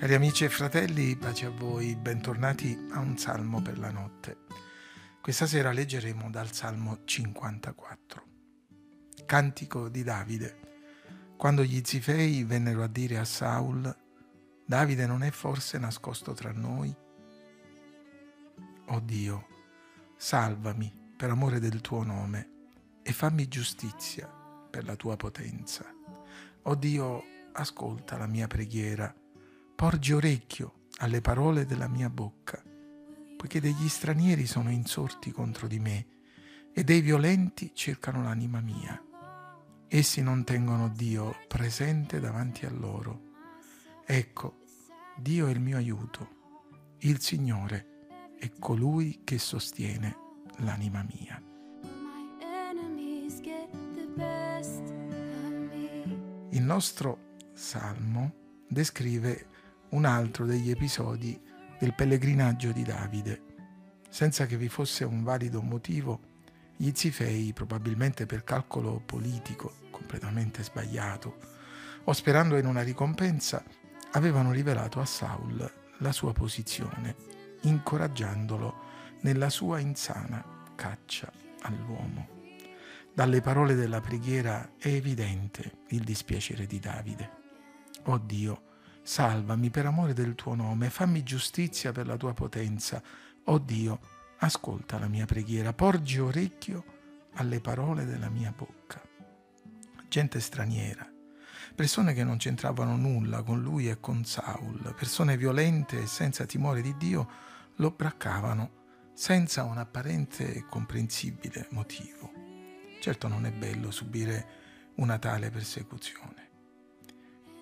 Cari amici e fratelli, pace a voi, bentornati a un salmo per la notte. Questa sera leggeremo dal Salmo 54. Cantico di Davide. Quando gli zifei vennero a dire a Saul, Davide non è forse nascosto tra noi? Oh Dio, salvami per amore del tuo nome e fammi giustizia per la tua potenza. Oh Dio, ascolta la mia preghiera porgi orecchio alle parole della mia bocca, poiché degli stranieri sono insorti contro di me e dei violenti cercano l'anima mia. Essi non tengono Dio presente davanti a loro. Ecco, Dio è il mio aiuto, il Signore è colui che sostiene l'anima mia. Il nostro salmo descrive un altro degli episodi del pellegrinaggio di Davide. Senza che vi fosse un valido motivo, gli zifei, probabilmente per calcolo politico completamente sbagliato, o sperando in una ricompensa, avevano rivelato a Saul la sua posizione, incoraggiandolo nella sua insana caccia all'uomo. Dalle parole della preghiera è evidente il dispiacere di Davide. Oh Dio, Salvami per amore del tuo nome, fammi giustizia per la tua potenza. Oh Dio, ascolta la mia preghiera, porgi orecchio alle parole della mia bocca. Gente straniera, persone che non c'entravano nulla con lui e con Saul, persone violente e senza timore di Dio, lo braccavano senza un apparente e comprensibile motivo. Certo non è bello subire una tale persecuzione.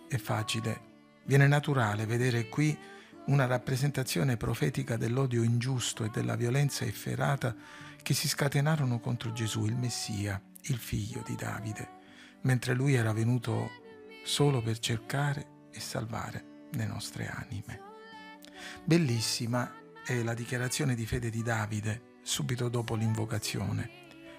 È facile Viene naturale vedere qui una rappresentazione profetica dell'odio ingiusto e della violenza efferata che si scatenarono contro Gesù, il Messia, il figlio di Davide, mentre lui era venuto solo per cercare e salvare le nostre anime. Bellissima è la dichiarazione di fede di Davide subito dopo l'invocazione.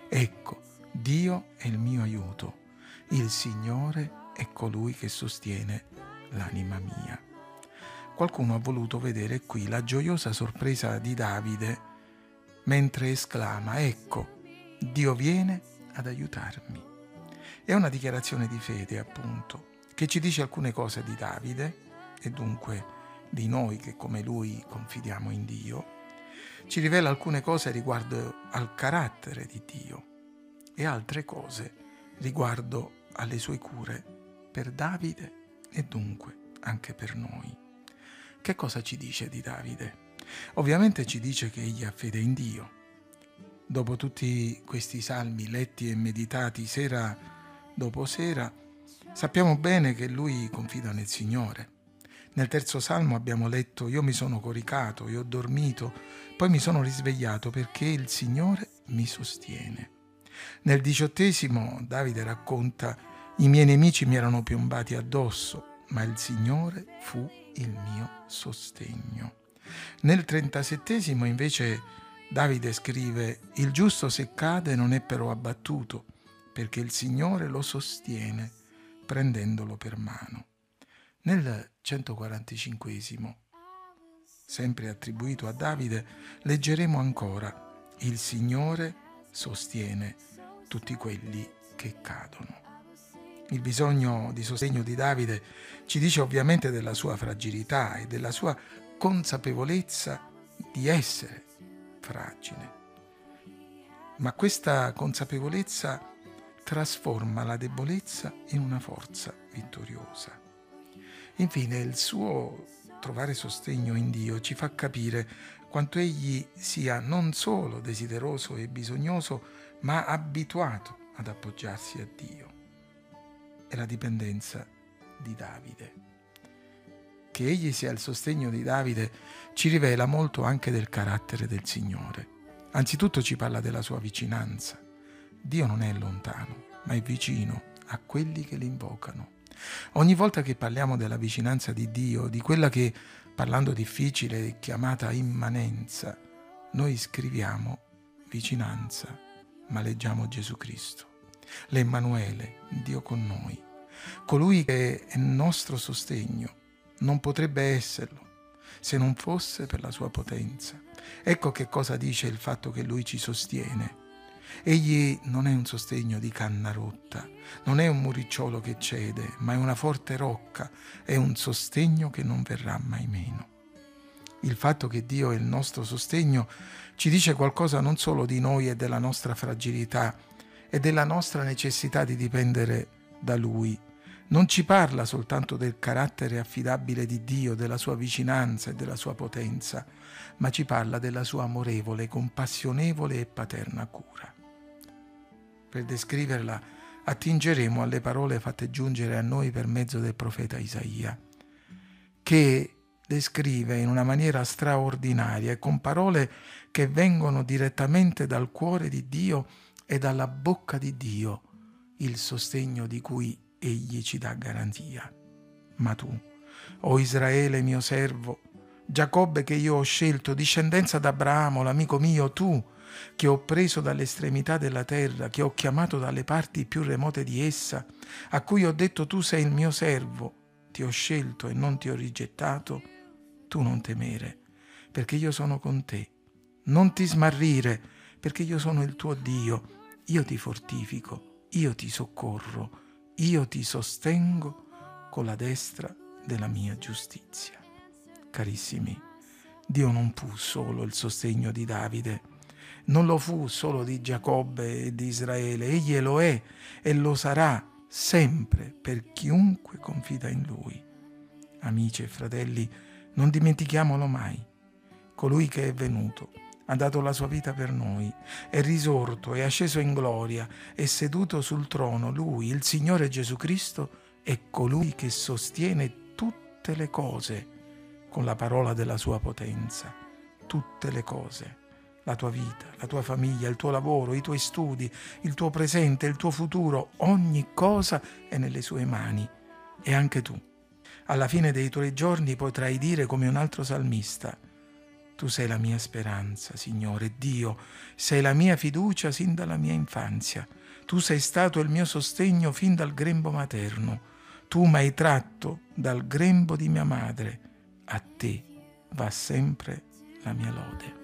Ecco, Dio è il mio aiuto, il Signore è colui che sostiene l'anima mia. Qualcuno ha voluto vedere qui la gioiosa sorpresa di Davide mentre esclama, ecco, Dio viene ad aiutarmi. È una dichiarazione di fede, appunto, che ci dice alcune cose di Davide e dunque di noi che come lui confidiamo in Dio, ci rivela alcune cose riguardo al carattere di Dio e altre cose riguardo alle sue cure per Davide e dunque anche per noi. Che cosa ci dice di Davide? Ovviamente ci dice che egli ha fede in Dio. Dopo tutti questi salmi letti e meditati sera dopo sera, sappiamo bene che lui confida nel Signore. Nel terzo salmo abbiamo letto io mi sono coricato, io ho dormito, poi mi sono risvegliato perché il Signore mi sostiene. Nel diciottesimo Davide racconta i miei nemici mi erano piombati addosso, ma il Signore fu il mio sostegno. Nel trentasettesimo invece Davide scrive, il giusto se cade non è però abbattuto, perché il Signore lo sostiene prendendolo per mano. Nel 145, sempre attribuito a Davide, leggeremo ancora, il Signore sostiene tutti quelli che cadono. Il bisogno di sostegno di Davide ci dice ovviamente della sua fragilità e della sua consapevolezza di essere fragile. Ma questa consapevolezza trasforma la debolezza in una forza vittoriosa. Infine il suo trovare sostegno in Dio ci fa capire quanto egli sia non solo desideroso e bisognoso, ma abituato ad appoggiarsi a Dio e la dipendenza di Davide. Che egli sia il sostegno di Davide ci rivela molto anche del carattere del Signore. Anzitutto ci parla della sua vicinanza. Dio non è lontano, ma è vicino a quelli che l'invocano. Ogni volta che parliamo della vicinanza di Dio, di quella che, parlando difficile, è chiamata immanenza, noi scriviamo vicinanza, ma leggiamo Gesù Cristo l'Emmanuele, Dio con noi, colui che è nostro sostegno non potrebbe esserlo se non fosse per la sua potenza. Ecco che cosa dice il fatto che lui ci sostiene. Egli non è un sostegno di canna rotta, non è un muricciolo che cede, ma è una forte rocca, è un sostegno che non verrà mai meno. Il fatto che Dio è il nostro sostegno ci dice qualcosa non solo di noi e della nostra fragilità e della nostra necessità di dipendere da Lui, non ci parla soltanto del carattere affidabile di Dio, della sua vicinanza e della sua potenza, ma ci parla della sua amorevole, compassionevole e paterna cura. Per descriverla attingeremo alle parole fatte giungere a noi per mezzo del profeta Isaia, che descrive in una maniera straordinaria e con parole che vengono direttamente dal cuore di Dio e dalla bocca di Dio il sostegno di cui egli ci dà garanzia. Ma tu, o Israele mio servo, Giacobbe che io ho scelto, discendenza d'Abramo, l'amico mio, tu, che ho preso dall'estremità della terra, che ho chiamato dalle parti più remote di essa, a cui ho detto tu sei il mio servo, ti ho scelto e non ti ho rigettato, tu non temere, perché io sono con te. Non ti smarrire, perché io sono il tuo Dio, io ti fortifico, io ti soccorro io ti sostengo con la destra della mia giustizia. Carissimi, Dio non fu solo il sostegno di Davide, non lo fu solo di Giacobbe e di Israele, egli lo è e lo sarà sempre per chiunque confida in lui. Amici e fratelli, non dimentichiamolo mai. Colui che è venuto ha dato la sua vita per noi, è risorto, è asceso in gloria, è seduto sul trono, lui, il Signore Gesù Cristo, è colui che sostiene tutte le cose con la parola della sua potenza, tutte le cose, la tua vita, la tua famiglia, il tuo lavoro, i tuoi studi, il tuo presente, il tuo futuro, ogni cosa è nelle sue mani e anche tu. Alla fine dei tuoi giorni potrai dire come un altro salmista, tu sei la mia speranza, Signore Dio, sei la mia fiducia sin dalla mia infanzia. Tu sei stato il mio sostegno fin dal grembo materno. Tu mi hai tratto dal grembo di mia madre. A te va sempre la mia lode.